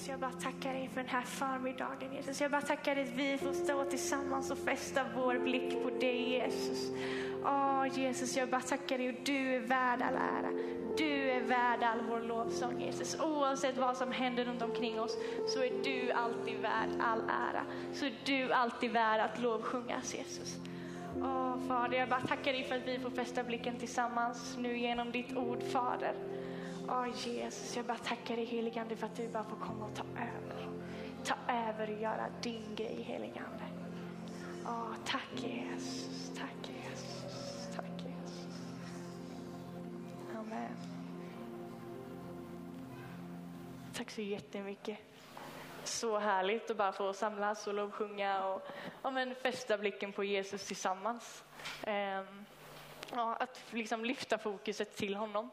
Jesus, jag bara tackar dig för den här förmiddagen. Jesus, jag bara tackar dig att vi får stå tillsammans och fästa vår blick på dig Jesus. Åh Jesus, jag bara tackar dig och du är värd all ära. Du är värd all vår lovsång Jesus. Oavsett vad som händer runt omkring oss så är du alltid värd all ära. Så är du alltid värd att lovsjungas Jesus. Åh Fader, jag bara tackar dig för att vi får fästa blicken tillsammans nu genom ditt ord Fader. Åh Jesus, jag bara tackar dig heligande för att du bara får komma du och göra din grej heligande. Åh, tack Jesus, tack Jesus, tack Jesus. Amen. Tack så jättemycket. Så härligt att bara få samlas och lovsjunga och ja, men fästa blicken på Jesus tillsammans. Ehm, ja, att liksom lyfta fokuset till honom.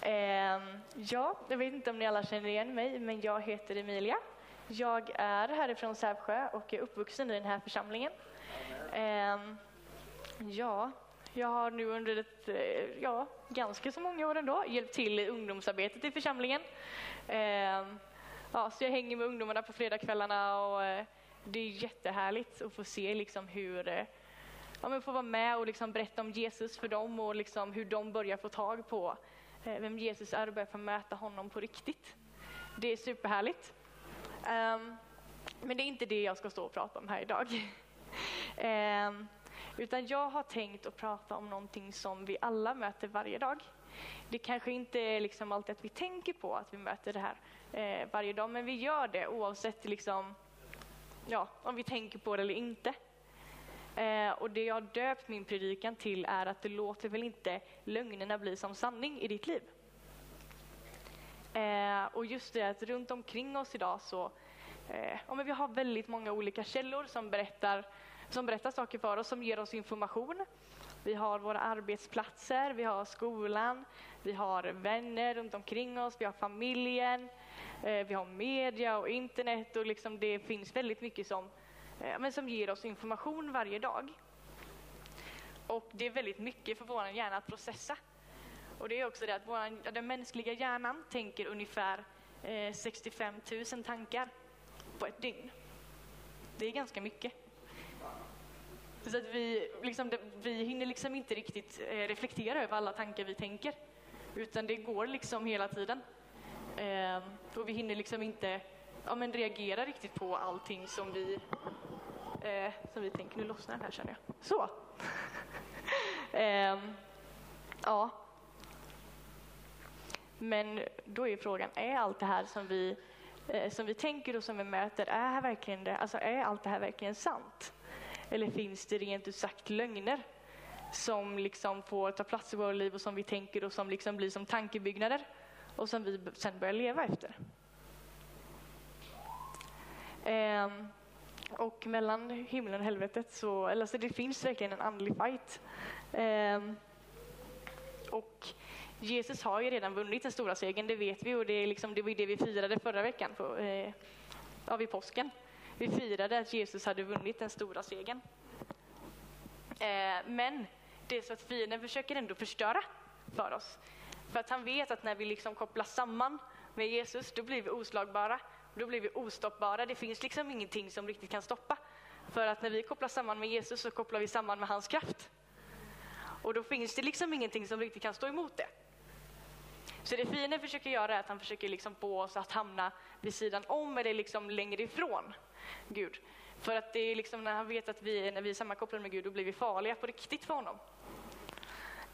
Ehm, ja, jag vet inte om ni alla känner igen mig, men jag heter Emilia. Jag är härifrån Sävsjö och är uppvuxen i den här församlingen. Ehm, ja, jag har nu under ett, eh, ja, ganska så många år ändå hjälpt till i ungdomsarbetet i församlingen. Ehm, ja, så jag hänger med ungdomarna på fredagskvällarna och eh, det är jättehärligt att få se liksom hur eh, ja, men få vara med och liksom berätta om Jesus för dem och liksom hur de börjar få tag på vem Jesus är och börjar få möta honom på riktigt. Det är superhärligt. Um, men det är inte det jag ska stå och prata om här idag. um, utan jag har tänkt att prata om någonting som vi alla möter varje dag. Det kanske inte är liksom alltid att vi tänker på att vi möter det här eh, varje dag, men vi gör det oavsett liksom, ja, om vi tänker på det eller inte. Eh, och det jag har döpt min predikan till är att det låter väl inte lögnerna bli som sanning i ditt liv. Eh, och just det att runt omkring oss idag så eh, ja, men vi har väldigt många olika källor som berättar, som berättar saker för oss, som ger oss information. Vi har våra arbetsplatser, vi har skolan, vi har vänner runt omkring oss, vi har familjen, eh, vi har media och internet och liksom det finns väldigt mycket som, eh, men som ger oss information varje dag. Och det är väldigt mycket för vår hjärna att processa. Och det är också det att vår, den mänskliga hjärnan tänker ungefär eh, 65 000 tankar på ett dygn. Det är ganska mycket. Så att vi, liksom, vi hinner liksom inte riktigt eh, reflektera över alla tankar vi tänker. Utan det går liksom hela tiden. Eh, och vi hinner liksom inte ja, men reagera riktigt på allting som vi, eh, som vi tänker. Nu lossnar den här känner jag. Så! eh, ja. Men då är frågan, är allt det här som vi, eh, som vi tänker och som vi möter, är, verkligen det, alltså är allt det här verkligen sant? Eller finns det rent ut sagt lögner som liksom får ta plats i våra liv och som vi tänker och som liksom blir som tankebyggnader och som vi sen börjar leva efter? Eh, och mellan himlen och helvetet så, eller alltså det finns verkligen en andlig fight. Eh, och Jesus har ju redan vunnit den stora segern, det vet vi och det, är liksom, det var det vi firade förra veckan på, eh, ja, vid påsken. Vi firade att Jesus hade vunnit den stora segern. Eh, men det är så att fienden försöker ändå förstöra för oss. För att han vet att när vi liksom kopplas samman med Jesus, då blir vi oslagbara, då blir vi ostoppbara. Det finns liksom ingenting som riktigt kan stoppa. För att när vi kopplas samman med Jesus så kopplar vi samman med hans kraft. Och då finns det liksom ingenting som riktigt kan stå emot det. Så det fienden försöker göra är att han försöker liksom få oss att hamna vid sidan om eller liksom längre ifrån Gud. För att det är liksom när han vet att vi, när vi är sammankopplade med Gud, då blir vi farliga på riktigt för honom.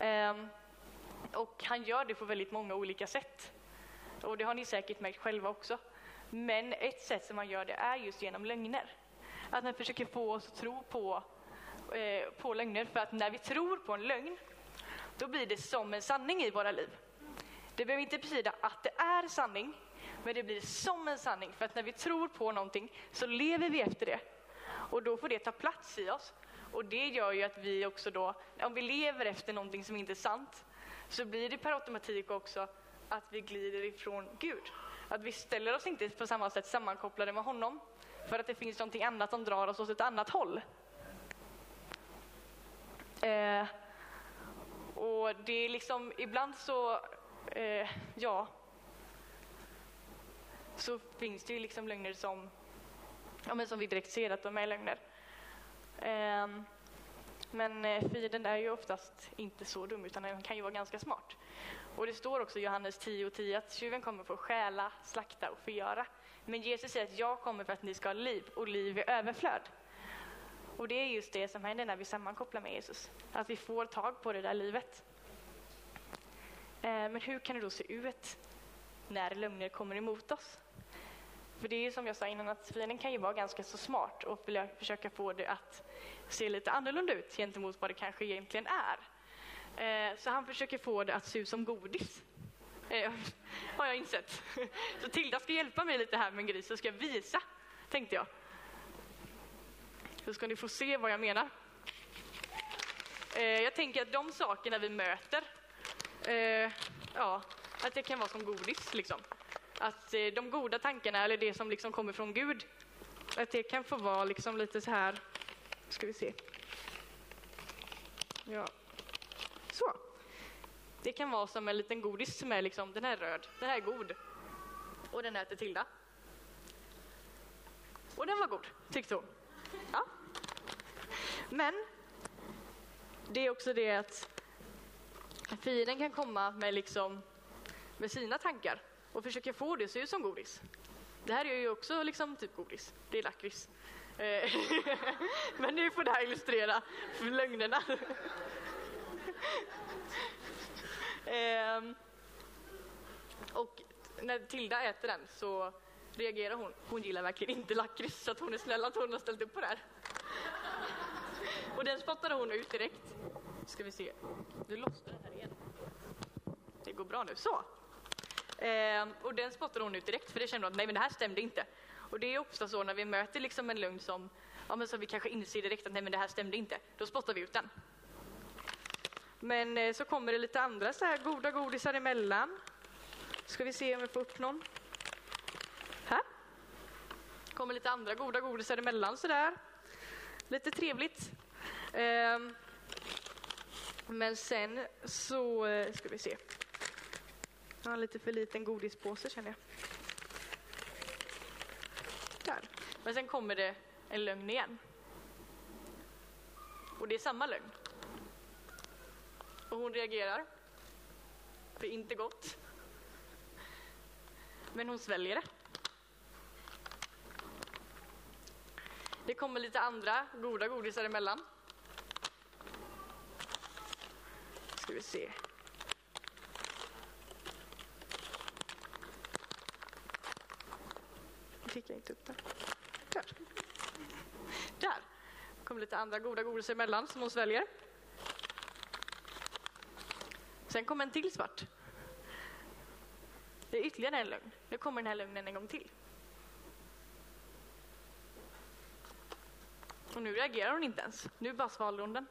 Um, och han gör det på väldigt många olika sätt. Och det har ni säkert märkt själva också. Men ett sätt som han gör det är just genom lögner. Att han försöker få oss att tro på, eh, på lögner. För att när vi tror på en lögn, då blir det som en sanning i våra liv. Det behöver inte betyda att det är sanning, men det blir som en sanning. För att när vi tror på någonting så lever vi efter det. Och då får det ta plats i oss. Och det gör ju att vi också då, om vi lever efter någonting som inte är sant, så blir det per automatik också att vi glider ifrån Gud. Att vi ställer oss inte på samma sätt sammankopplade med honom, för att det finns någonting annat som drar oss åt ett annat håll. Eh, och det är liksom, ibland så, eh, ja, så finns det ju liksom lögner som, ja, men som vi direkt ser att de är lögner. Eh, men eh, fienden är ju oftast inte så dum, utan den kan ju vara ganska smart. Och det står också i Johannes 10 och 10 att tjuven kommer för att stjäla, slakta och förgöra. Men Jesus säger att jag kommer för att ni ska ha liv och liv i överflöd. Och det är just det som händer när vi sammankopplar med Jesus, att vi får tag på det där livet. Eh, men hur kan det då se ut när lögner kommer emot oss? För det är ju som jag sa innan att fienden kan ju vara ganska så smart och vilja försöka få det att se lite annorlunda ut gentemot vad det kanske egentligen är. Eh, så han försöker få det att se ut som godis. Eh, har jag insett. Så Tilda ska hjälpa mig lite här med en gris så ska jag visa, tänkte jag. Så ska ni få se vad jag menar. Jag tänker att de sakerna vi möter, Eh, ja, att det kan vara som godis. Liksom. Att eh, de goda tankarna, eller det som liksom kommer från Gud, att det kan få vara liksom lite så här, ska vi se. Ja, så. Det kan vara som en liten godis som är liksom, den här är röd, den här är god. Och den äter Tilda. Och den var god, tyckte hon. Ja. Men det är också det att fienden kan komma med, liksom, med sina tankar och försöka få det att se ut som godis. Det här är ju också liksom typ godis, det är lakrits. Eh, men nu får det här illustrera för lögnerna. Ehm, och när Tilda äter den så reagerar hon. Hon gillar verkligen inte lakrits så att hon är snäll att hon har ställt upp på det här. Och den spottade hon ut direkt. Ska vi se. Nu lossnar den här igen. Det går bra nu. Så. Eh, och den spottade hon ut direkt för det kände hon att nej men det här stämde inte. Och det är ofta så när vi möter liksom en lögn som, ja, men som vi kanske inser direkt att nej men det här stämde inte. Då spottar vi ut den. Men eh, så kommer det lite andra så här goda godisar emellan. Ska vi se om vi får upp någon. Här. kommer lite andra goda godisar emellan sådär. Lite trevligt. Eh, men sen så eh, ska vi se. Jag har lite för liten godispåse känner jag. Där. Men sen kommer det en lögn igen. Och det är samma lögn. Och hon reagerar. Det är inte gott. Men hon sväljer det. Det kommer lite andra goda godisar emellan. Ska vi se. Nu fick jag inte upp det. Där. Där kommer lite andra goda godisar emellan som hon sväljer. Sen kom en till svart. Det är ytterligare en lögn. Nu kommer den här lögnen en gång till. Och nu reagerar hon inte ens. Nu bara svalde hon den.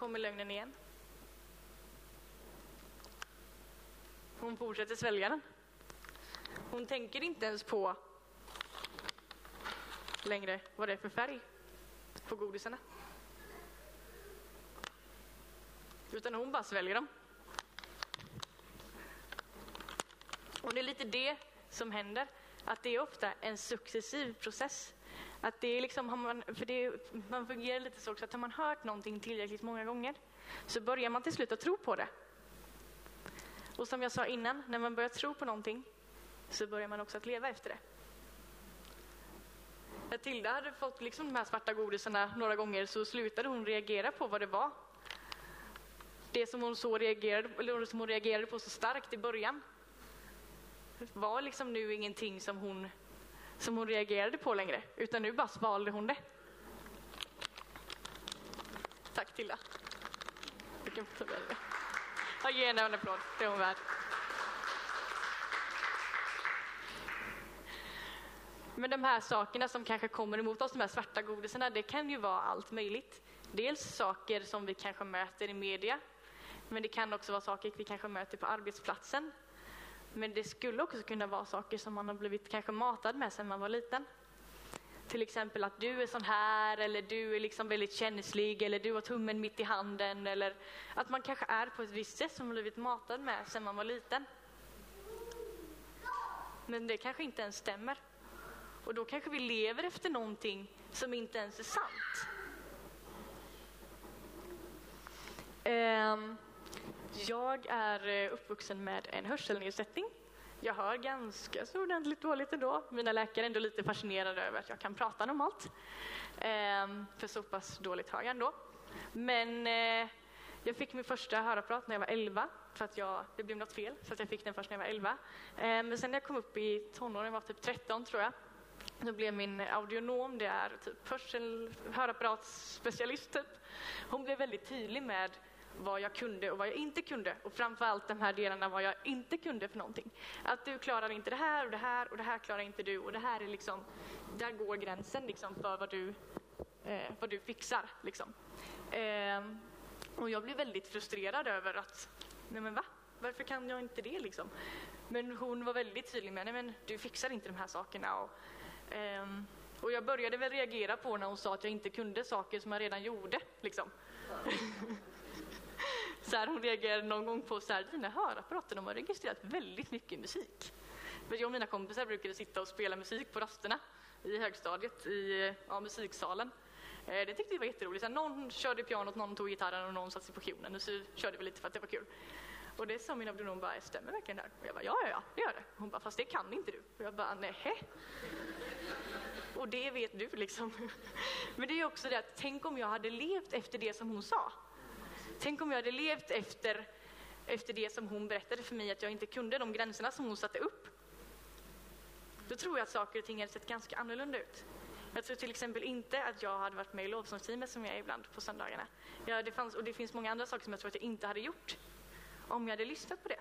Kommer lögnen igen. Hon fortsätter svälja den. Hon tänker inte ens på längre vad det är för färg på godisarna. Utan hon bara sväljer dem. Och det är lite det som händer, att det är ofta en successiv process. Att det är liksom, man, för det, man fungerar lite så också att har man hört någonting tillräckligt många gånger så börjar man till slut att tro på det. Och som jag sa innan, när man börjar tro på någonting så börjar man också att leva efter det. När Tilda hade fått liksom de här svarta godisarna några gånger så slutade hon reagera på vad det var. Det som hon, så reagerade, eller som hon reagerade på så starkt i början var liksom nu ingenting som hon, som hon reagerade på längre, utan nu bara svalde hon det. Tack Tilda. Jag ger henne en applåd, det är hon värd. Men de här sakerna som kanske kommer emot oss, de här svarta godisarna, det kan ju vara allt möjligt. Dels saker som vi kanske möter i media, men det kan också vara saker vi kanske möter på arbetsplatsen. Men det skulle också kunna vara saker som man har blivit kanske matad med sedan man var liten. Till exempel att du är sån här eller du är liksom väldigt känslig eller du har tummen mitt i handen eller att man kanske är på ett visst sätt som man blivit matad med sedan man var liten. Men det kanske inte ens stämmer. Och då kanske vi lever efter någonting som inte ens är sant. Um, jag är eh, uppvuxen med en hörselnedsättning. Jag hör ganska så ordentligt dåligt ändå. Mina läkare är ändå lite fascinerade över att jag kan prata normalt. Ehm, för så pass dåligt hör jag ändå. Men eh, jag fick min första hörapparat när jag var 11 för att jag, det blev något fel så att jag fick den först när jag var 11. Ehm, men sen när jag kom upp i tonåren, jag var typ 13 tror jag, då blev min audionom, det är typ hörsel, hörapparatsspecialist typ. Hon blev väldigt tydlig med vad jag kunde och vad jag inte kunde och framförallt de här delarna vad jag inte kunde för någonting. Att du klarar inte det här och det här och det här klarar inte du och det här är liksom, där går gränsen liksom för vad du, eh, vad du fixar. Liksom. Eh, och jag blev väldigt frustrerad över att, nej men va? Varför kan jag inte det liksom? Men hon var väldigt tydlig med, nej men du fixar inte de här sakerna. Och, eh, och jag började väl reagera på när hon sa att jag inte kunde saker som jag redan gjorde. Liksom. så här, hon reagerade någon gång på så här, dina hörapparater de har registrerat väldigt mycket musik. För jag och mina kompisar brukade sitta och spela musik på rasterna i högstadiet i ja, musiksalen. Eh, det tyckte vi var jätteroligt. Någon körde pianot, någon tog gitarren och någon satt sig på kjolen och så körde vi lite för att det var kul. Och det sa min abdonom bara, stämmer verkligen det här? Och jag bara, ja, ja, ja, det gör det. Hon bara, fast det kan inte du. Och jag bara, nähä? Och det vet du liksom. Men det är också det att tänk om jag hade levt efter det som hon sa. Tänk om jag hade levt efter, efter det som hon berättade för mig att jag inte kunde, de gränserna som hon satte upp. Då tror jag att saker och ting hade sett ganska annorlunda ut. Jag tror till exempel inte att jag hade varit med i lovsångsteamet som jag är ibland på söndagarna. Ja, det fanns, och det finns många andra saker som jag tror att jag inte hade gjort om jag hade lyssnat på det.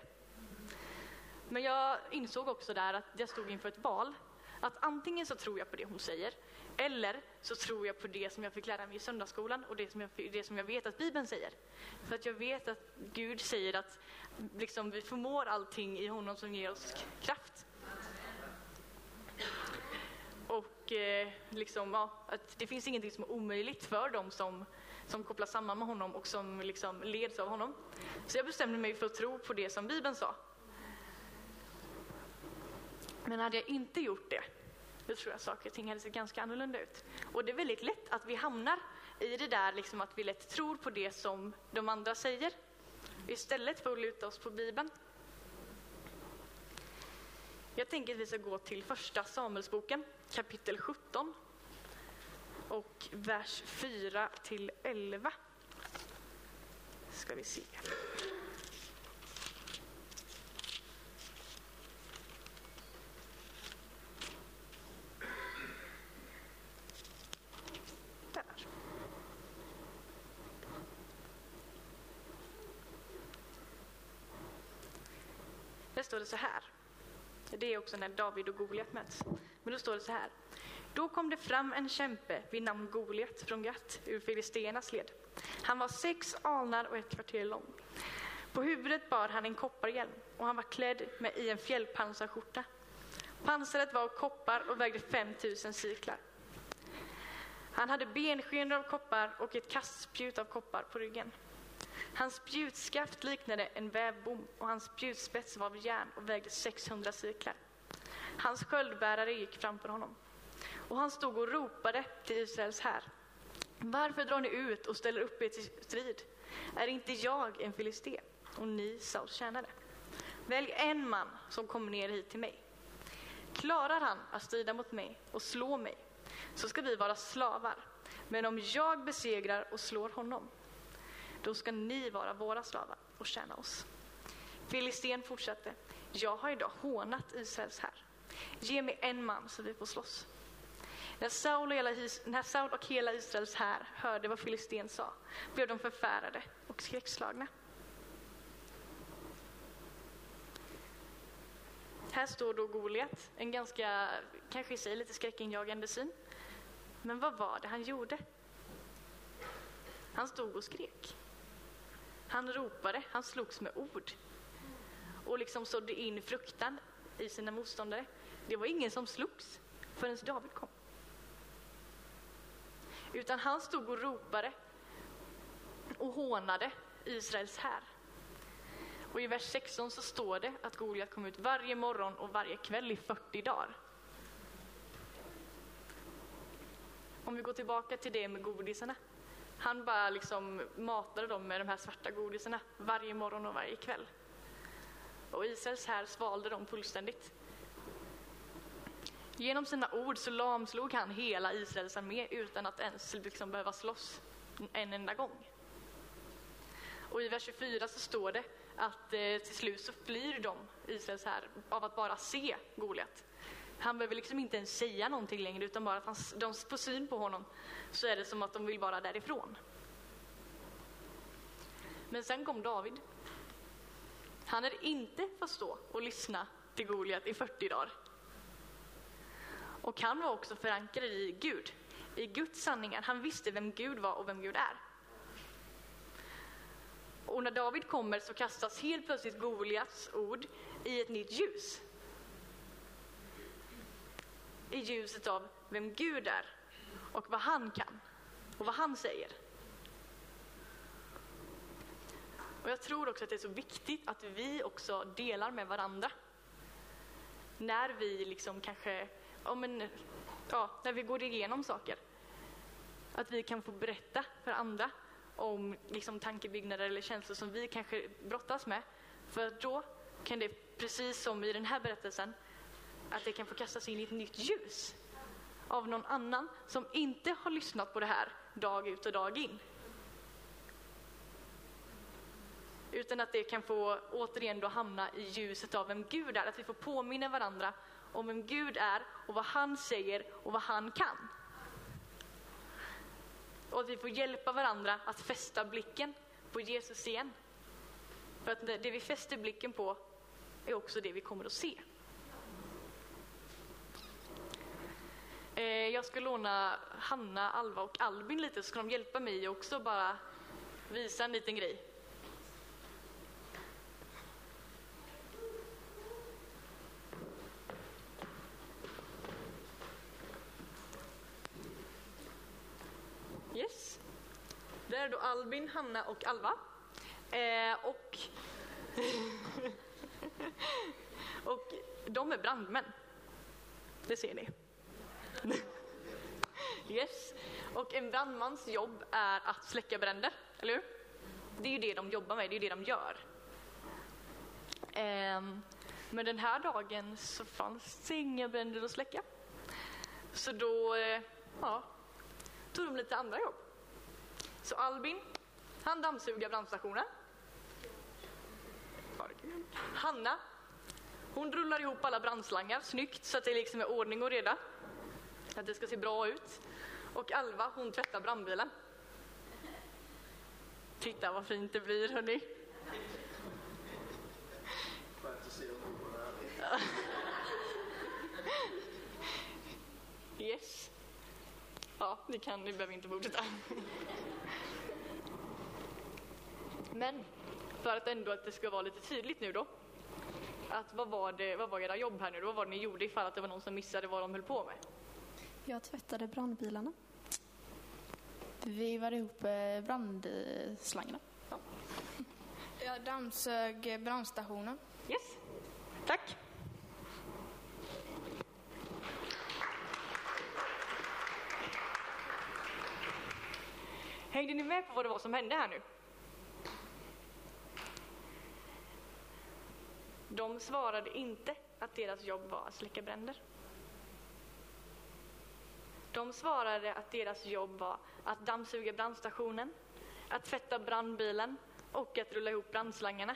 Men jag insåg också där att jag stod inför ett val. Att antingen så tror jag på det hon säger eller så tror jag på det som jag fick lära mig i söndagsskolan och det som jag, det som jag vet att Bibeln säger. För att jag vet att Gud säger att liksom, vi förmår allting i honom som ger oss kraft. Och eh, liksom, ja, att det finns ingenting som är omöjligt för dem som, som kopplas samman med honom och som liksom leds av honom. Så jag bestämde mig för att tro på det som Bibeln sa. Men hade jag inte gjort det då tror jag saker och ting hade sett ganska annorlunda ut. Och det är väldigt lätt att vi hamnar i det där liksom att vi lätt tror på det som de andra säger istället för att luta oss på Bibeln. Jag tänker att vi ska gå till första Samuelsboken, kapitel 17 och vers 4 till 11. Ska vi se. Står det så här. Det är också när David och Goliat möts. Men då står det så här. Då kom det fram en kämpe vid namn Goliat från Gat ur filisternas led. Han var sex alnar och ett kvarter lång. På huvudet bar han en kopparhjälm och han var klädd med i en fjällpansarskjorta. Pansaret var av koppar och vägde 5000 cyklar. Han hade benskenor av koppar och ett kastspjut av koppar på ryggen. Hans spjutskaft liknade en vävbom och hans spjutspets var av järn och vägde 600 cirklar. Hans sköldbärare gick framför honom. Och han stod och ropade till Israels här. Varför drar ni ut och ställer upp er till strid? Är inte jag en filisté och ni Sauls tjänare? Välj en man som kommer ner hit till mig. Klarar han att strida mot mig och slå mig så ska vi vara slavar. Men om jag besegrar och slår honom då ska ni vara våra slavar och tjäna oss. Filisten fortsatte, jag har idag hånat Israels här. Ge mig en man så vi får slåss. När Saul, och hela, när Saul och hela Israels här hörde vad Filisten sa blev de förfärade och skräckslagna. Här står då Goliat, en ganska, kanske i sig lite skräckinjagande syn. Men vad var det han gjorde? Han stod och skrek. Han ropade, han slogs med ord och liksom sådde in fruktan i sina motståndare. Det var ingen som slogs förrän David kom. utan han stod och ropade och hånade Israels här. Och i vers 16 så står det att Goliat kom ut varje morgon och varje kväll i 40 dagar. Om vi går tillbaka till det med godisarna. Han bara liksom matade dem med de här svarta godisarna varje morgon och varje kväll. Och Israels här svalde dem fullständigt. Genom sina ord så lamslog han hela Israels armé utan att ens liksom behöva slåss en enda gång. Och i vers 24 så står det att eh, till slut så flyr de, Israels här, av att bara se Goliat. Han behöver liksom inte ens säga någonting längre utan bara att han, de får syn på honom så är det som att de vill bara därifrån. Men sen kom David. Han hade inte fått stå och lyssna till Goliat i 40 dagar. Och han var också förankrad i Gud, i Guds sanningar. Han visste vem Gud var och vem Gud är. Och när David kommer så kastas helt plötsligt Goliats ord i ett nytt ljus. I ljuset av vem Gud är och vad han kan och vad han säger. Och jag tror också att det är så viktigt att vi också delar med varandra. När vi liksom kanske, ja, men, ja, när vi går igenom saker. Att vi kan få berätta för andra om liksom, tankebyggnader eller känslor som vi kanske brottas med. För då kan det, precis som i den här berättelsen, att det kan få kastas in i ett nytt ljus av någon annan som inte har lyssnat på det här dag ut och dag in. Utan att det kan få återigen då hamna i ljuset av vem Gud är, att vi får påminna varandra om vem Gud är och vad han säger och vad han kan. Och att vi får hjälpa varandra att fästa blicken på Jesus igen. För att det vi fäster blicken på är också det vi kommer att se. Eh, jag ska låna Hanna, Alva och Albin lite så ska de hjälpa mig också bara visa en liten grej. Yes. Det är då Albin, Hanna och Alva. Eh, och, och de är brandmän. Det ser ni yes. Och en brandmans jobb är att släcka bränder, eller hur? Det är ju det de jobbar med, det är det de gör. Um, men den här dagen så fanns det inga bränder att släcka. Så då, eh, ja, tog de lite andra jobb. Så Albin, han dammsuger brandstationen. Hanna, hon rullar ihop alla brandslangar snyggt så att det liksom är ordning och reda. Att det ska se bra ut. Och Alva, hon tvättar brandbilen. Titta vad fint det blir hörni. Skönt att se Yes. Ja, ni kan, ni behöver inte fortsätta. Men för att ändå att det ska vara lite tydligt nu då. Att vad var, det, vad var era jobb här nu? Vad var det ni gjorde ifall att det var någon som missade vad de höll på med? Jag tvättade brandbilarna. Vi var ihop eh, brandslangarna. Ja. Jag dammsög brandstationen. Yes, tack. Hängde ni med på vad det var som hände här nu? De svarade inte att deras jobb var att släcka bränder. De svarade att deras jobb var att dammsuga brandstationen, att tvätta brandbilen och att rulla ihop brandslangarna.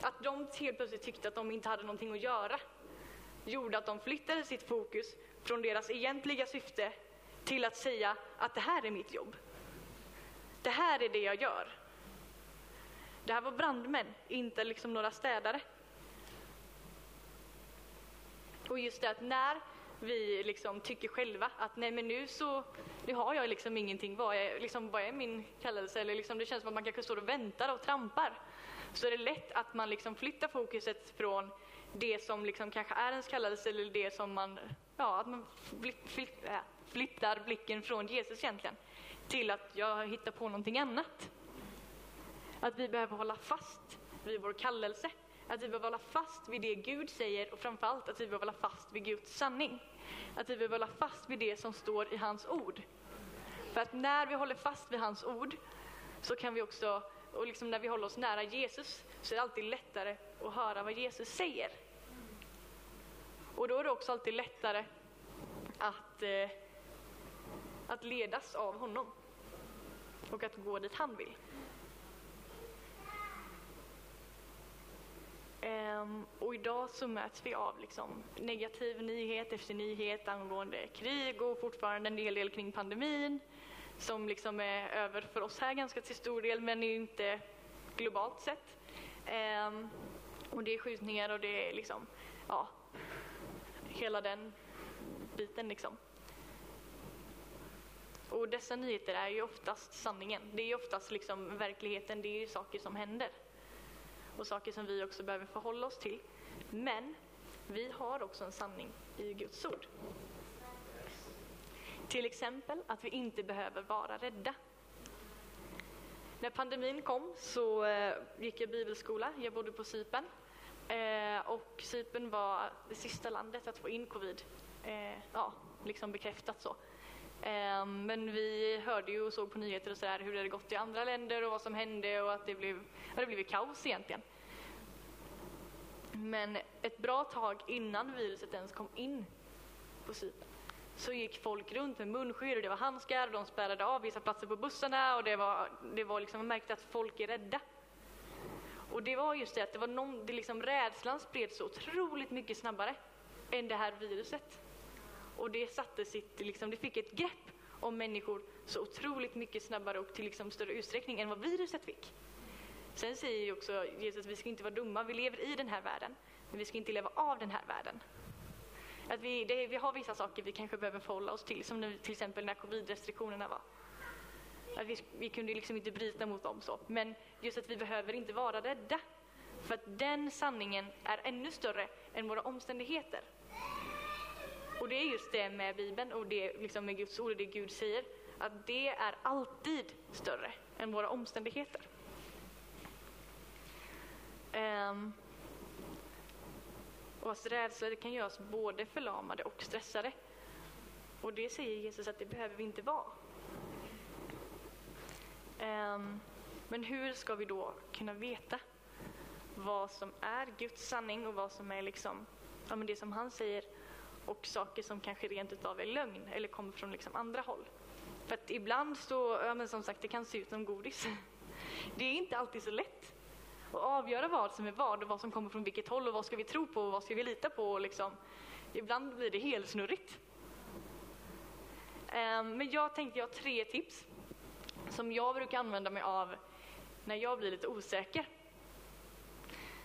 Att de helt plötsligt tyckte att de inte hade någonting att göra gjorde att de flyttade sitt fokus från deras egentliga syfte till att säga att det här är mitt jobb. Det här är det jag gör. Det här var brandmän, inte liksom några städare. Och just det att när vi liksom tycker själva att nej men nu så nu har jag liksom ingenting, vad är, liksom, vad är min kallelse? Eller liksom, det känns som att man kanske står och väntar och trampar. Så är det lätt att man liksom flyttar fokuset från det som liksom kanske är ens kallelse eller det som man ja, att man äh, flyttar blicken från Jesus egentligen till att jag hittar på någonting annat. Att vi behöver hålla fast vid vår kallelse, att vi behöver hålla fast vid det Gud säger och framförallt att vi behöver hålla fast vid Guds sanning. Att vi behöver hålla fast vid det som står i hans ord. För att när vi håller fast vid hans ord så kan vi också, och liksom när vi håller oss nära Jesus, så är det alltid lättare att höra vad Jesus säger. Och då är det också alltid lättare att, eh, att ledas av honom och att gå dit han vill. Um, och idag så möts vi av liksom, negativ nyhet efter nyhet angående krig och fortfarande en hel del kring pandemin som liksom är över för oss här ganska till stor del men inte globalt sett. Um, och det är skjutningar och det är liksom, ja, hela den biten liksom. Och dessa nyheter är ju oftast sanningen. Det är ju oftast liksom verkligheten, det är ju saker som händer. Och saker som vi också behöver förhålla oss till. Men vi har också en sanning i Guds ord. Till exempel att vi inte behöver vara rädda. När pandemin kom så eh, gick jag bibelskola, jag bodde på Cypern. Eh, och Cypern var det sista landet att få in covid, eh, ja, liksom bekräftat så. Ehm, men vi hörde ju och såg på nyheter och så där hur det hade gått i andra länder och vad som hände och att det blev, det blivit kaos egentligen. Men ett bra tag innan viruset ens kom in på Cypern så gick folk runt med munskydd och det var handskar och de spärrade av vissa platser på bussarna och det var, det var liksom, man märkte att folk är rädda. Och det var just det att det var någon, det liksom, rädslan spreds så otroligt mycket snabbare än det här viruset. Och det satte sitt, liksom, det fick ett grepp om människor så otroligt mycket snabbare och till liksom större utsträckning än vad viruset fick. Sen säger ju också Jesus att vi ska inte vara dumma, vi lever i den här världen, men vi ska inte leva av den här världen. Att vi, det, vi har vissa saker vi kanske behöver förhålla oss till, som nu, till exempel när covid-restriktionerna var. Att vi, vi kunde liksom inte bryta mot dem så. Men just att vi behöver inte vara rädda. För att den sanningen är ännu större än våra omständigheter. Och det är just det med Bibeln och det liksom med Guds ord och det Gud säger. Att det är alltid större än våra omständigheter. Um, och att rädsla kan göra oss både förlamade och stressade. Och det säger Jesus att det behöver vi inte vara. Um, men hur ska vi då kunna veta vad som är Guds sanning och vad som är liksom, ja, men det som han säger och saker som kanske rent utav är lögn eller kommer från liksom andra håll. För att ibland så, ja, men som sagt, det kan se ut som godis. Det är inte alltid så lätt att avgöra vad som är vad och vad som kommer från vilket håll och vad ska vi tro på och vad ska vi lita på. Och liksom. Ibland blir det helt snurrigt. Ehm, men jag tänkte jag har tre tips som jag brukar använda mig av när jag blir lite osäker.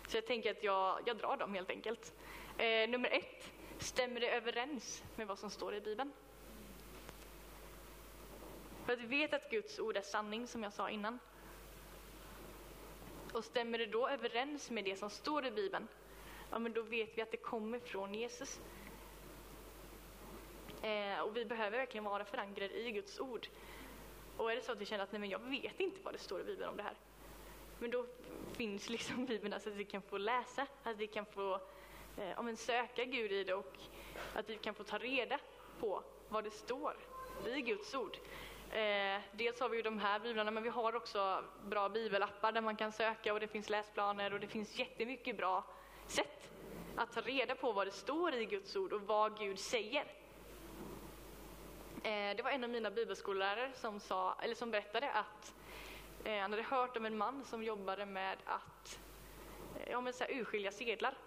Så jag tänker att jag, jag drar dem helt enkelt. Eh, nummer ett, stämmer det överens med vad som står i Bibeln? För att vi vet att Guds ord är sanning, som jag sa innan. Och stämmer det då överens med det som står i Bibeln, ja men då vet vi att det kommer från Jesus. Eh, och vi behöver verkligen vara förankrade i Guds ord. Och är det så att vi känner att nej, men jag vet inte vad det står i Bibeln om det här, men då finns liksom Bibeln så att vi kan få läsa, att vi kan få eh, om en söka Gud i det och att vi kan få ta reda på vad det står i Guds ord. Eh, dels har vi ju de här biblarna, men vi har också bra bibelappar där man kan söka och det finns läsplaner och det finns jättemycket bra sätt att ta reda på vad det står i Guds ord och vad Gud säger. Eh, det var en av mina bibelskollärare som, sa, eller som berättade att eh, han hade hört om en man som jobbade med att eh, ja, men så här, urskilja sedlar.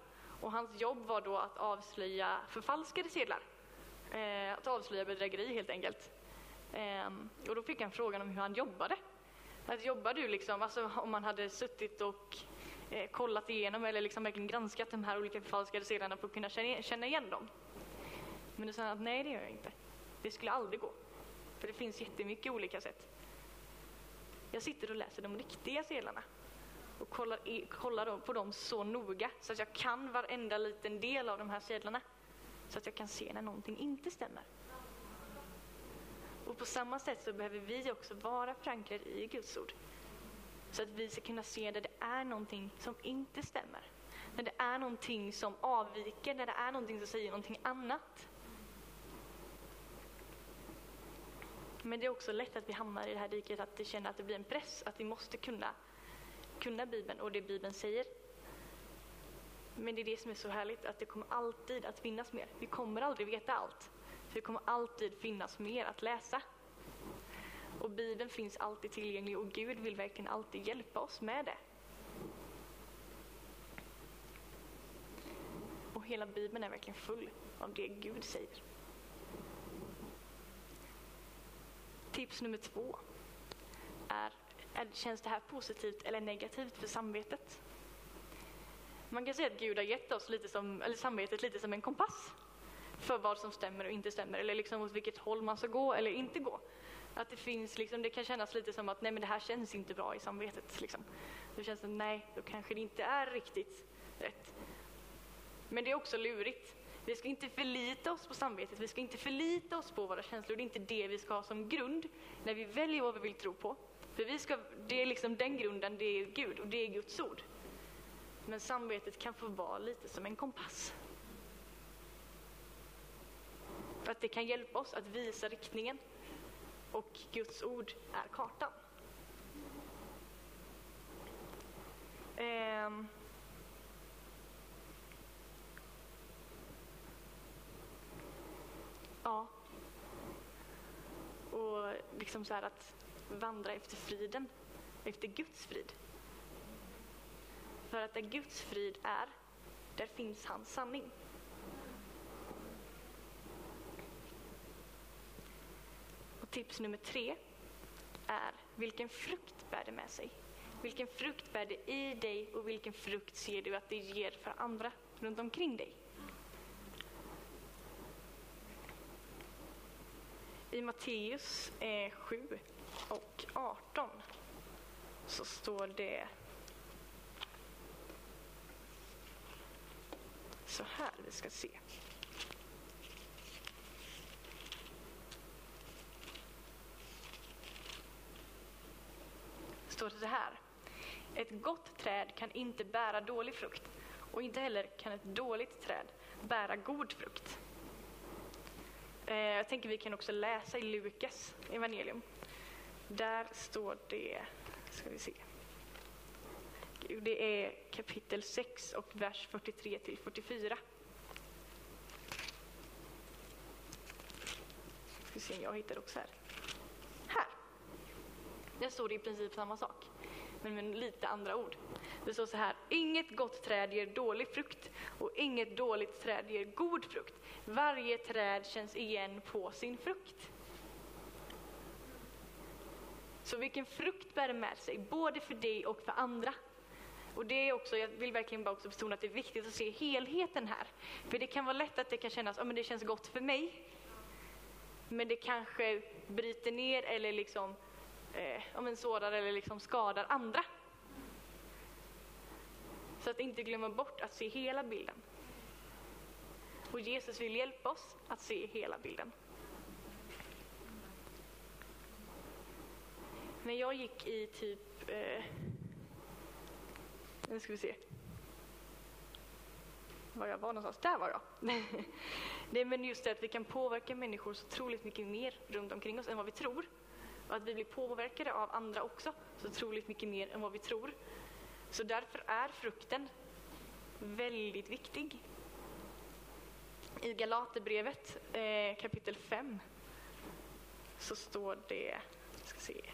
Och hans jobb var då att avslöja förfalskade sedlar. Eh, att avslöja bedrägeri helt enkelt. Eh, och då fick han frågan om hur han jobbade. Att jobbar du liksom, alltså om man hade suttit och eh, kollat igenom eller liksom verkligen granskat de här olika förfalskade sedlarna för att kunna känna igen dem. Men då sa han att nej, det gör jag inte. Det skulle aldrig gå. För det finns jättemycket olika sätt. Jag sitter och läser de riktiga sedlarna och kollar, i, kollar på dem så noga så att jag kan varenda liten del av de här sedlarna. så att jag kan se när någonting inte stämmer. Och på samma sätt så behöver vi också vara förankrade i Guds ord. Så att vi ska kunna se när det är någonting som inte stämmer. När det är någonting som avviker, när det är någonting som säger någonting annat. Men det är också lätt att vi hamnar i det här diket att vi känner att det blir en press, att vi måste kunna, kunna Bibeln och det Bibeln säger. Men det är det som är så härligt, att det kommer alltid att finnas mer. Vi kommer aldrig veta allt. För det kommer alltid finnas mer att läsa. Och Bibeln finns alltid tillgänglig och Gud vill verkligen alltid hjälpa oss med det. Och hela Bibeln är verkligen full av det Gud säger. Tips nummer två är, känns det här positivt eller negativt för samvetet? Man kan säga att Gud har gett oss lite som, eller samvetet lite som en kompass för vad som stämmer och inte stämmer, eller liksom åt vilket håll man ska gå eller inte gå. Att det finns, liksom, det kan kännas lite som att nej men det här känns inte bra i samvetet. Liksom. Då känns det nej, då kanske det inte är riktigt rätt. Men det är också lurigt. Vi ska inte förlita oss på samvetet, vi ska inte förlita oss på våra känslor. Det är inte det vi ska ha som grund när vi väljer vad vi vill tro på. För vi ska, det är liksom den grunden, det är Gud och det är Guds ord. Men samvetet kan få vara lite som en kompass. För att det kan hjälpa oss att visa riktningen. Och Guds ord är kartan. Ehm. Ja. Och liksom så här att vandra efter friden, efter Guds frid. För att där Guds frid är, där finns hans sanning. Och tips nummer tre är vilken frukt bär det med sig? Vilken frukt bär det i dig och vilken frukt ser du att det ger för andra runt omkring dig? I Matteus eh, 7 och 18 så står det så här, vi ska se. står det så här. Ett gott träd kan inte bära dålig frukt och inte heller kan ett dåligt träd bära god frukt. Eh, jag tänker vi kan också läsa i Lukas evangelium. Där står det, ska vi se. Det är kapitel 6 och vers 43 till 44. Ska se om jag hittar också här. Här! Där står det i princip samma sak, men med lite andra ord. Det står så här, inget gott träd ger dålig frukt och inget dåligt träd ger god frukt. Varje träd känns igen på sin frukt. Så vilken frukt bär det med sig, både för dig och för andra? Och det är också, jag vill verkligen bara också betona att det är viktigt att se helheten här. För det kan vara lätt att det kan kännas, ja men det känns gott för mig. Men det kanske bryter ner eller liksom, eh, ja men sårar eller liksom skadar andra. Så att inte glömma bort att se hela bilden. Och Jesus vill hjälpa oss att se hela bilden. När jag gick i typ eh, nu ska vi se. Var jag var någonstans? Där var jag. det är men just det att vi kan påverka människor så otroligt mycket mer runt omkring oss än vad vi tror. Och att vi blir påverkade av andra också så otroligt mycket mer än vad vi tror. Så därför är frukten väldigt viktig. I Galaterbrevet eh, kapitel 5 så står det, ska se,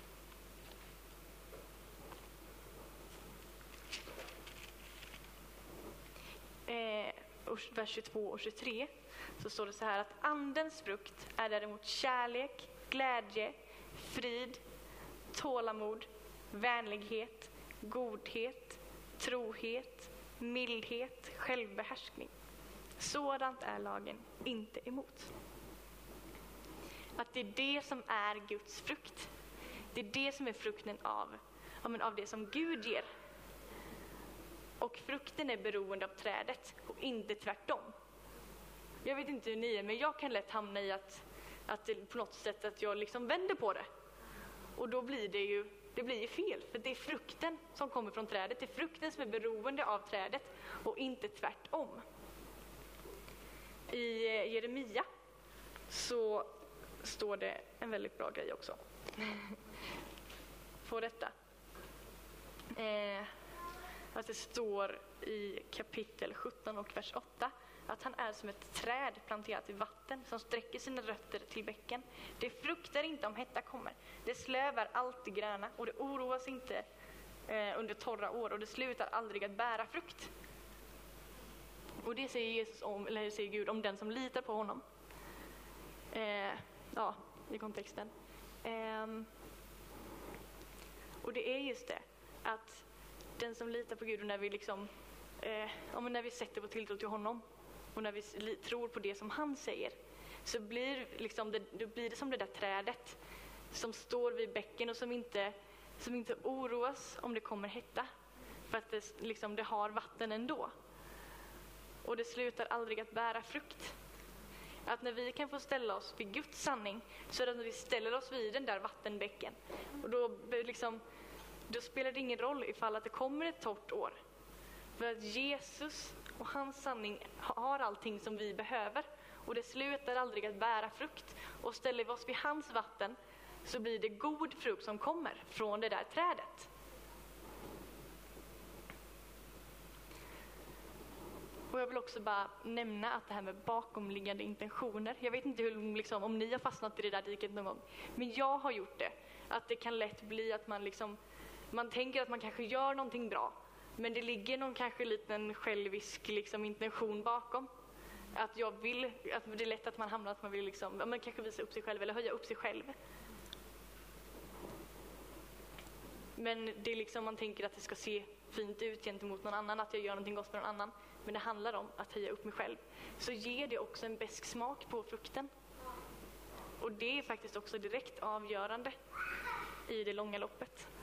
Eh, vers 22 och 23 så står det så här att andens frukt är däremot kärlek, glädje, frid, tålamod, vänlighet, godhet, trohet, mildhet, självbehärskning. Sådant är lagen inte emot. Att det är det som är Guds frukt. Det är det som är frukten av, av det som Gud ger och frukten är beroende av trädet och inte tvärtom. Jag vet inte hur ni är, men jag kan lätt hamna i att, att det, på något sätt att jag liksom vänder på det. Och då blir det ju det blir ju fel, för det är frukten som kommer från trädet. Det är frukten som är beroende av trädet och inte tvärtom. I eh, Jeremia så står det en väldigt bra grej också. på detta. Eh, att det står i kapitel 17 och vers 8 att han är som ett träd planterat i vatten som sträcker sina rötter till bäcken. Det fruktar inte om hetta kommer. Det slövar alltid gröna och det oroas inte eh, under torra år och det slutar aldrig att bära frukt. Och det säger, Jesus om, eller säger Gud om den som litar på honom. Eh, ja, i kontexten. Eh, och det är just det, att den som litar på Gud och när vi liksom eh, när vi sätter vår tilltro till honom och när vi tror på det som han säger så blir, liksom det, då blir det som det där trädet som står vid bäcken och som inte, som inte oroas om det kommer hetta. För att det, liksom, det har vatten ändå. Och det slutar aldrig att bära frukt. Att när vi kan få ställa oss vid Guds sanning så är det när vi ställer oss vid den där vattenbäcken. Och då, liksom, då spelar det ingen roll ifall att det kommer ett torrt år. För att Jesus och hans sanning har allting som vi behöver. Och det slutar aldrig att bära frukt. Och ställer vi oss vid hans vatten så blir det god frukt som kommer från det där trädet. Och jag vill också bara nämna att det här med bakomliggande intentioner. Jag vet inte hur, liksom, om ni har fastnat i det där diket någon gång, men jag har gjort det. Att det kan lätt bli att man liksom, man tänker att man kanske gör någonting bra, men det ligger någon kanske liten självisk liksom, intention bakom. Att jag vill, att det är lätt att man hamnar att man vill liksom, ja, man kanske visa upp sig själv eller höja upp sig själv. Men det är liksom, man tänker att det ska se fint ut gentemot någon annan, att jag gör någonting gott för någon annan. Men det handlar om att höja upp mig själv. Så ger det också en besk smak på frukten. Och det är faktiskt också direkt avgörande i det långa loppet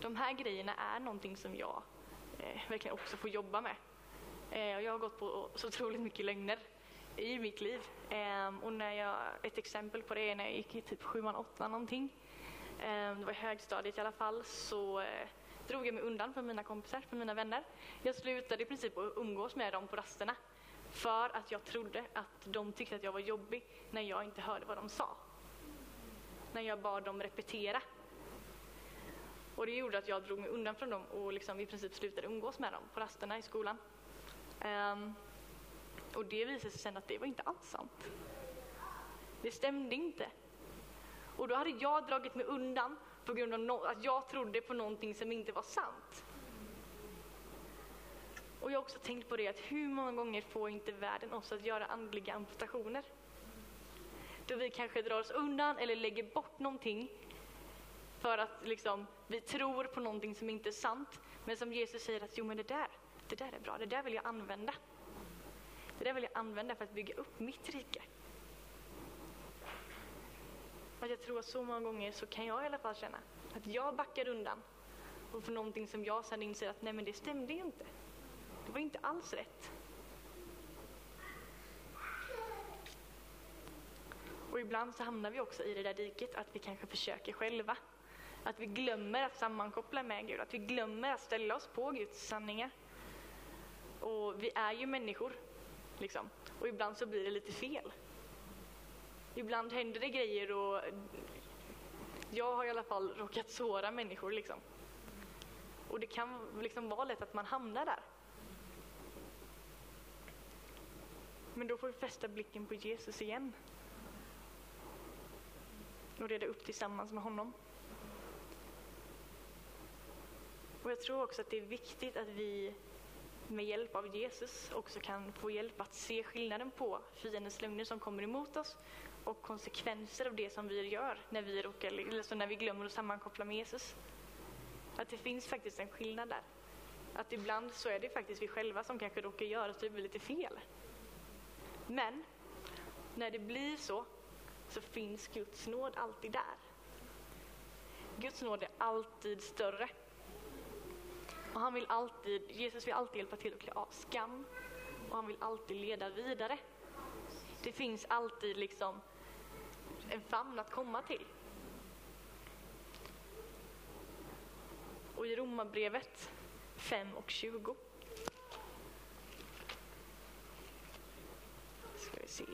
de här grejerna är någonting som jag eh, verkligen också får jobba med. Eh, och jag har gått på så otroligt mycket lögner i mitt liv. Eh, och när jag, ett exempel på det är när jag gick i typ sjuan, åttan någonting. Eh, det var i högstadiet i alla fall, så eh, drog jag mig undan från mina kompisar, från mina vänner. Jag slutade i princip att umgås med dem på rasterna för att jag trodde att de tyckte att jag var jobbig när jag inte hörde vad de sa. När jag bad dem repetera och det gjorde att jag drog mig undan från dem och liksom i princip slutade umgås med dem på rasterna i skolan. Um, och det visade sig sen att det var inte alls sant. Det stämde inte. Och då hade jag dragit mig undan på grund av no att jag trodde på någonting som inte var sant. Och jag har också tänkt på det att hur många gånger får inte världen oss att göra andliga amputationer? Då vi kanske drar oss undan eller lägger bort någonting för att liksom, vi tror på någonting som inte är sant, men som Jesus säger att jo men det där, det där är bra, det där vill jag använda. Det där vill jag använda för att bygga upp mitt rike. Att jag tror att så många gånger så kan jag i alla fall känna att jag backar undan och för någonting som jag sen inser att nej men det stämde ju inte. Det var inte alls rätt. Och ibland så hamnar vi också i det där diket att vi kanske försöker själva att vi glömmer att sammankoppla med Gud, att vi glömmer att ställa oss på Guds sanningar. Och vi är ju människor, liksom. och ibland så blir det lite fel. Ibland händer det grejer och jag har i alla fall råkat såra människor. Liksom. Och det kan liksom vara lätt att man hamnar där. Men då får vi fästa blicken på Jesus igen. Och reda upp tillsammans med honom. Och jag tror också att det är viktigt att vi med hjälp av Jesus också kan få hjälp att se skillnaden på fiendens lögner som kommer emot oss och konsekvenser av det som vi gör när vi, råkar, eller när vi glömmer att sammankoppla med Jesus. Att det finns faktiskt en skillnad där. Att ibland så är det faktiskt vi själva som kanske råkar göra typ lite fel. Men när det blir så, så finns Guds nåd alltid där. Guds nåd är alltid större och han vill alltid, Jesus vill alltid hjälpa till att klä av skam och han vill alltid leda vidare. Det finns alltid liksom en famn att komma till. Och i Romarbrevet 5 och 20 ska vi se.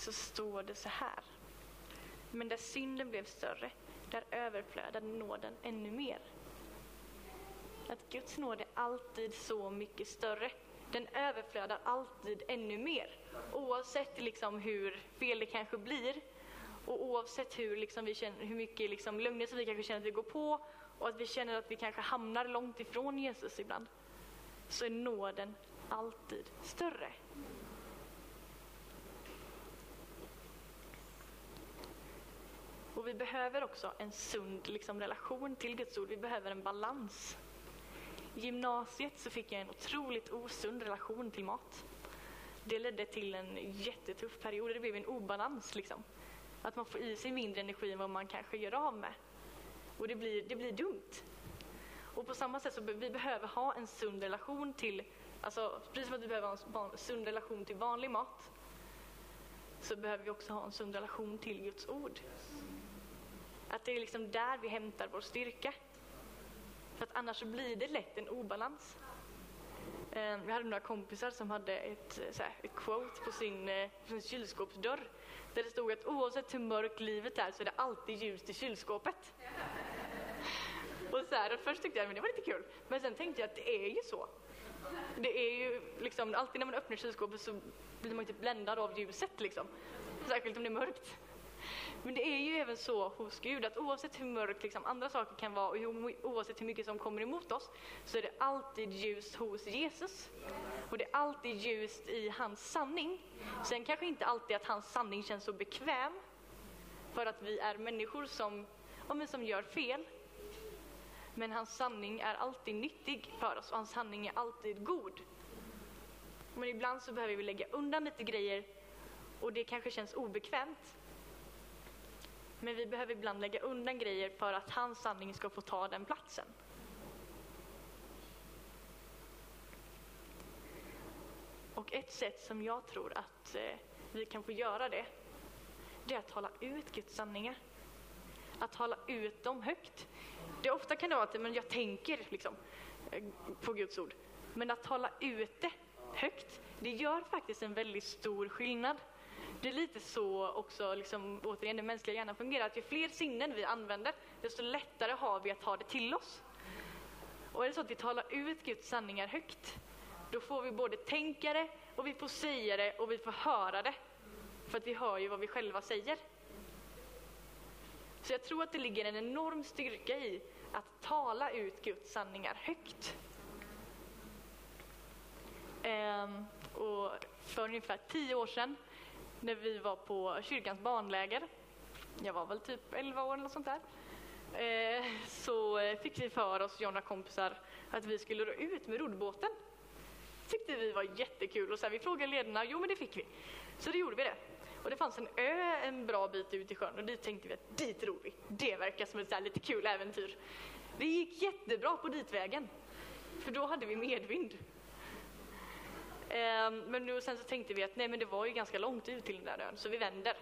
Så står det så här. Men där synden blev större, där överflödade nåden ännu mer. Att Guds nåd är alltid så mycket större. Den överflödar alltid ännu mer. Oavsett liksom hur fel det kanske blir och oavsett hur, liksom vi känner, hur mycket liksom lögner som vi kanske känner att vi går på och att vi känner att vi kanske hamnar långt ifrån Jesus ibland, så är nåden alltid större. Och vi behöver också en sund liksom, relation till Guds ord. Vi behöver en balans. I gymnasiet så fick jag en otroligt osund relation till mat. Det ledde till en jättetuff period. Det blev en obalans. Liksom. Att man får i sig mindre energi än vad man kanske gör av med. Och det blir, det blir dumt. Och på samma sätt så be vi behöver ha en sund relation till, alltså precis som att vi behöver ha en sund relation till vanlig mat, så behöver vi också ha en sund relation till Guds ord. Att det är liksom där vi hämtar vår styrka. För att annars blir det lätt en obalans. Jag hade några kompisar som hade ett, så här, ett quote på sin, eh, på sin kylskåpsdörr där det stod att oavsett hur mörkt livet är så är det alltid ljust i kylskåpet. Och så här, först tyckte jag att det var lite kul, men sen tänkte jag att det är ju så. Det är ju liksom, alltid när man öppnar kylskåpet så blir man typ bländad av ljuset liksom. Särskilt om det är mörkt. Men det är ju även så hos Gud att oavsett hur mörkt liksom, andra saker kan vara och oavsett hur mycket som kommer emot oss så är det alltid ljust hos Jesus. Och det är alltid ljust i hans sanning. Sen kanske inte alltid att hans sanning känns så bekväm för att vi är människor som, ja, som gör fel. Men hans sanning är alltid nyttig för oss och hans sanning är alltid god. Men ibland så behöver vi lägga undan lite grejer och det kanske känns obekvämt. Men vi behöver ibland lägga undan grejer för att hans sanning ska få ta den platsen. Och ett sätt som jag tror att eh, vi kan få göra det, det är att tala ut Guds sanningar. Att tala ut dem högt. Det ofta kan det vara att men jag tänker liksom, eh, på Guds ord. Men att tala ut det högt, det gör faktiskt en väldigt stor skillnad. Det är lite så också, liksom, återigen, den mänskliga hjärnan fungerar, att ju fler sinnen vi använder, desto lättare har vi att ta det till oss. Och är det så att vi talar ut Guds sanningar högt, då får vi både tänka det, och vi får säga det, och vi får höra det. För att vi hör ju vad vi själva säger. Så jag tror att det ligger en enorm styrka i att tala ut Guds sanningar högt. Ehm, och för ungefär tio år sedan när vi var på kyrkans barnläger, jag var väl typ 11 år eller något sånt där, eh, så eh, fick vi för oss, jag och några kompisar, att vi skulle ro ut med roddbåten. tyckte vi var jättekul och så här, vi frågade ledarna, jo men det fick vi. Så det gjorde vi det. Och det fanns en ö en bra bit ut i sjön och dit tänkte vi att dit ror vi. Det verkar som ett så lite kul äventyr. Det gick jättebra på ditvägen, för då hade vi medvind. Ehm, men nu, sen så tänkte vi att nej, men det var ju ganska långt ut till den där ön, så vi vänder.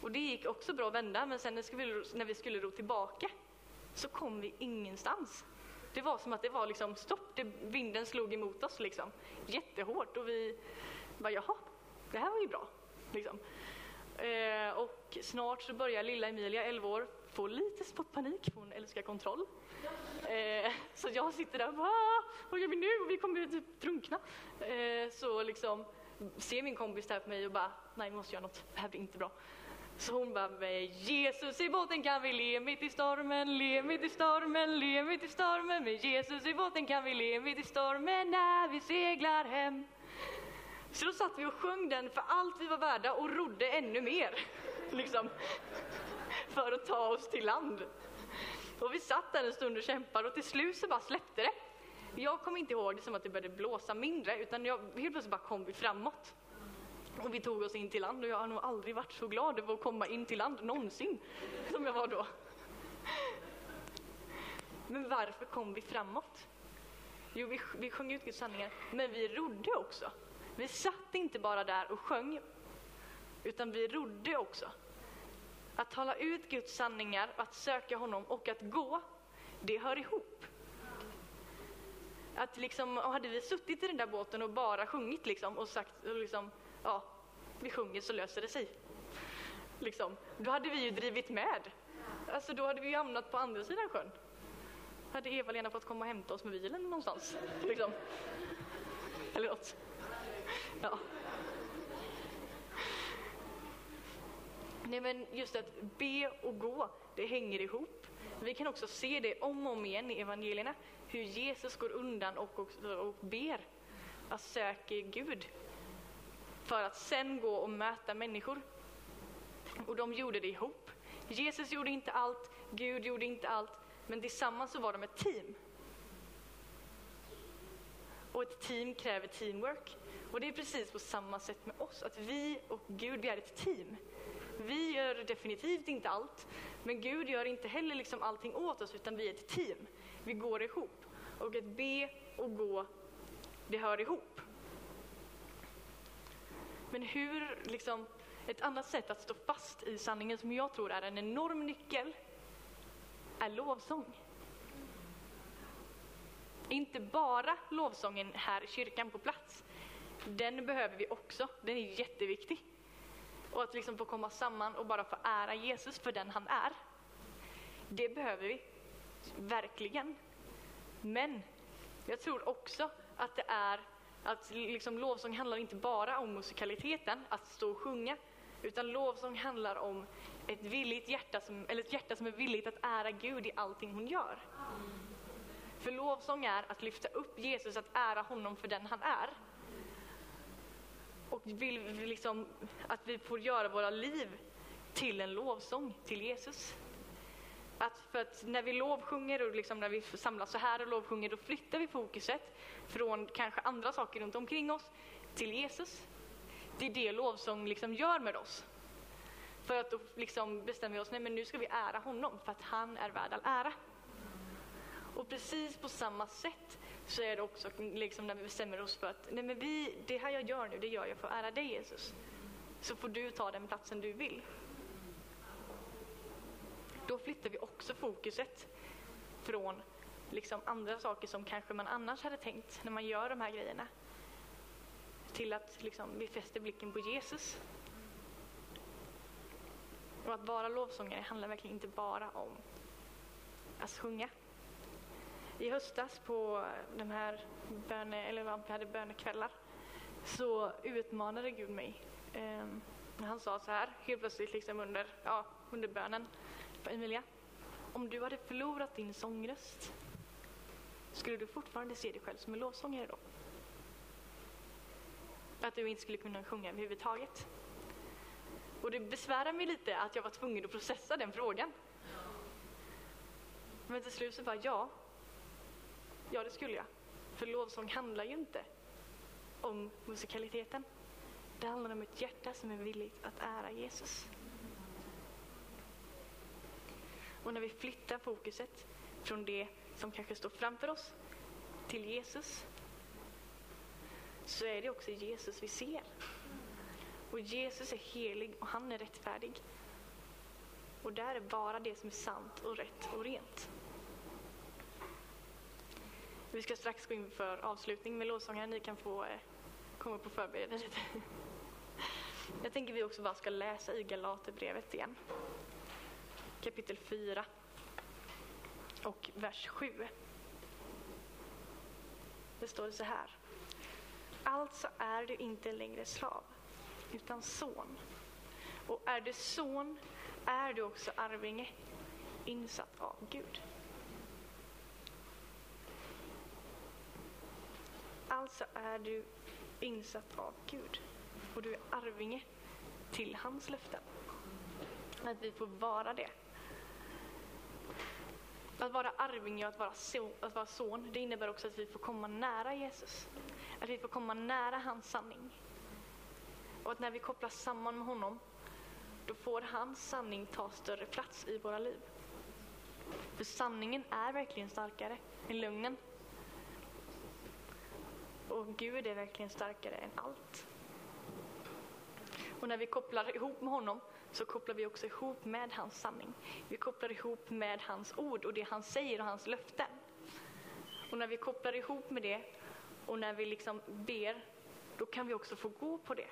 Och det gick också bra att vända, men sen när vi, när vi skulle ro tillbaka så kom vi ingenstans. Det var som att det var liksom stopp, det, vinden slog emot oss liksom, jättehårt och vi bara jaha, det här var ju bra. Liksom. Eh, och snart så börjar lilla Emilia, 11 år, få lite spottpanik, för hon älskar kontroll. Eh, så jag sitter där och ah, vad gör vi nu? Vi kommer typ drunkna. Eh, så liksom ser min kompis där på mig och bara, nej vi måste göra något, det här blir inte bra. Så hon bara, med Jesus i båten kan vi le mitt i stormen, le mitt i stormen, le mitt i stormen. Med Jesus i båten kan vi le mitt i stormen när vi seglar hem. Så då satt vi och sjöng den för allt vi var värda och rodde ännu mer. Liksom. För att ta oss till land. Och vi satt där en stund och kämpade och till slut så bara släppte det. Jag kommer inte ihåg det som att det började blåsa mindre utan jag, helt plötsligt bara kom vi framåt. Och vi tog oss in till land och jag har nog aldrig varit så glad över att komma in till land någonsin som jag var då. Men varför kom vi framåt? Jo, vi, vi sjöng ut Guds sanningar, men vi rodde också. Vi satt inte bara där och sjöng, utan vi rodde också. Att tala ut Guds sanningar, att söka honom och att gå, det hör ihop. Att liksom, hade vi suttit i den där båten och bara sjungit liksom, och sagt och liksom, ja, vi sjunger så löser det sig. Liksom, då hade vi ju drivit med. Alltså då hade vi ju hamnat på andra sidan sjön. Hade Eva-Lena fått komma och hämta oss med bilen någonstans. Liksom. Eller något. Ja. Nej men just att be och gå, det hänger ihop. Vi kan också se det om och om igen i evangelierna, hur Jesus går undan och, och, och ber, att söka Gud, för att sen gå och möta människor. Och de gjorde det ihop. Jesus gjorde inte allt, Gud gjorde inte allt, men tillsammans så var de ett team. Och ett team kräver teamwork. Och det är precis på samma sätt med oss, att vi och Gud, vi är ett team. Vi gör definitivt inte allt, men Gud gör inte heller liksom allting åt oss, utan vi är ett team. Vi går ihop. Och att be och gå, det hör ihop. Men hur, liksom, ett annat sätt att stå fast i sanningen som jag tror är en enorm nyckel, är lovsång. Inte bara lovsången här i kyrkan på plats. Den behöver vi också, den är jätteviktig. Och att liksom få komma samman och bara få ära Jesus för den han är. Det behöver vi, verkligen. Men jag tror också att det är att liksom lovsång handlar inte bara om musikaliteten, att stå och sjunga, utan lovsång handlar om ett villigt hjärta som, eller ett hjärta som är villigt att ära Gud i allting hon gör. För lovsång är att lyfta upp Jesus, att ära honom för den han är. Och vill liksom, att vi får göra våra liv till en lovsång till Jesus. Att för att när vi lovsjunger och liksom när vi samlas så här och lovsjunger, då flyttar vi fokuset från kanske andra saker runt omkring oss till Jesus. Det är det lovsång liksom gör med oss. För att då liksom bestämmer vi oss, nej men nu ska vi ära honom för att han är värd all ära. Och precis på samma sätt så är det också liksom när vi bestämmer oss för att nej men vi, det här jag gör nu, det gör jag för att ära dig Jesus. Så får du ta den platsen du vill. Då flyttar vi också fokuset från liksom andra saker som kanske man annars hade tänkt när man gör de här grejerna. Till att liksom vi fäster blicken på Jesus. Och att vara lovsångare handlar verkligen inte bara om att sjunga. I höstas på de här böne, eller vi hade bönekvällar så utmanade Gud mig. Eh, han sa så här, helt plötsligt liksom under, ja, under bönen Emilia. Om du hade förlorat din sångröst, skulle du fortfarande se dig själv som en lovsångare då? Att du inte skulle kunna sjunga överhuvudtaget. Och det besvärar mig lite att jag var tvungen att processa den frågan. Men till slut så bara, ja. Ja, det skulle jag. För lovsång handlar ju inte om musikaliteten. Det handlar om ett hjärta som är villigt att ära Jesus. Och när vi flyttar fokuset från det som kanske står framför oss till Jesus så är det också Jesus vi ser. Och Jesus är helig och han är rättfärdig. Och där är bara det som är sant och rätt och rent. Vi ska strax gå in för avslutning med lovsången. Ni kan få eh, komma upp och förbereda lite. Jag tänker vi också bara ska läsa i Galaterbrevet igen. Kapitel 4 och vers 7. Det står så här. Alltså är du inte längre slav, utan son. Och är du son är du också arvinge, insatt av Gud. Alltså är du insatt av Gud och du är arvinge till hans löften. Att vi får vara det. Att vara arvinge och att vara, son, att vara son, det innebär också att vi får komma nära Jesus. Att vi får komma nära hans sanning. Och att när vi kopplas samman med honom, då får hans sanning ta större plats i våra liv. För sanningen är verkligen starkare än lögnen. Och Gud är verkligen starkare än allt. Och när vi kopplar ihop med honom så kopplar vi också ihop med hans sanning. Vi kopplar ihop med hans ord och det han säger och hans löften. Och när vi kopplar ihop med det och när vi liksom ber, då kan vi också få gå på det.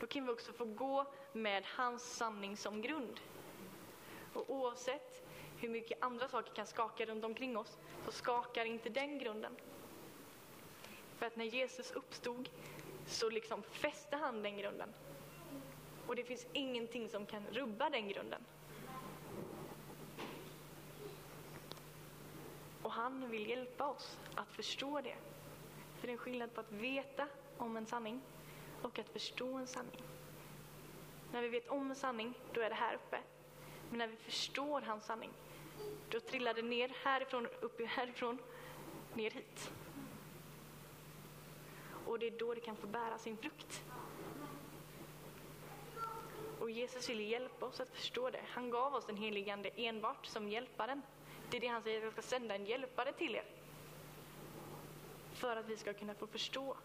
Då kan vi också få gå med hans sanning som grund. Och oavsett hur mycket andra saker kan skaka runt omkring oss, så skakar inte den grunden. För att när Jesus uppstod så liksom fäste han den grunden. Och det finns ingenting som kan rubba den grunden. Och han vill hjälpa oss att förstå det. För det är en skillnad på att veta om en sanning och att förstå en sanning. När vi vet om en sanning, då är det här uppe. Men när vi förstår hans sanning, då trillar det ner härifrån, upp härifrån, ner hit. Och det är då det kan få bära sin frukt. Och Jesus vill hjälpa oss att förstå det. Han gav oss den helige Ande enbart som hjälparen. Det är det han säger, att jag ska sända en hjälpare till er. För att vi ska kunna få förstå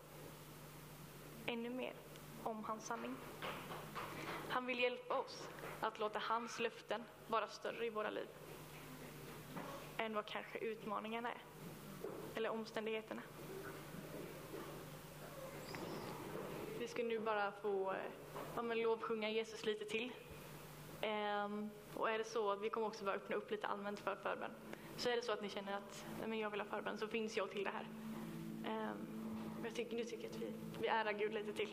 ännu mer om hans sanning. Han vill hjälpa oss att låta hans löften vara större i våra liv än vad kanske utmaningarna är, eller omständigheterna. Vi ska nu bara få eh, ja, men lovsjunga Jesus lite till. Ehm, och är det så att vi kommer också bara öppna upp lite allmänt för förbön. Så är det så att ni känner att nej, men jag vill ha förbön så finns jag till det här. Ehm, jag tycker, nu tycker jag att vi, vi ärar Gud lite till.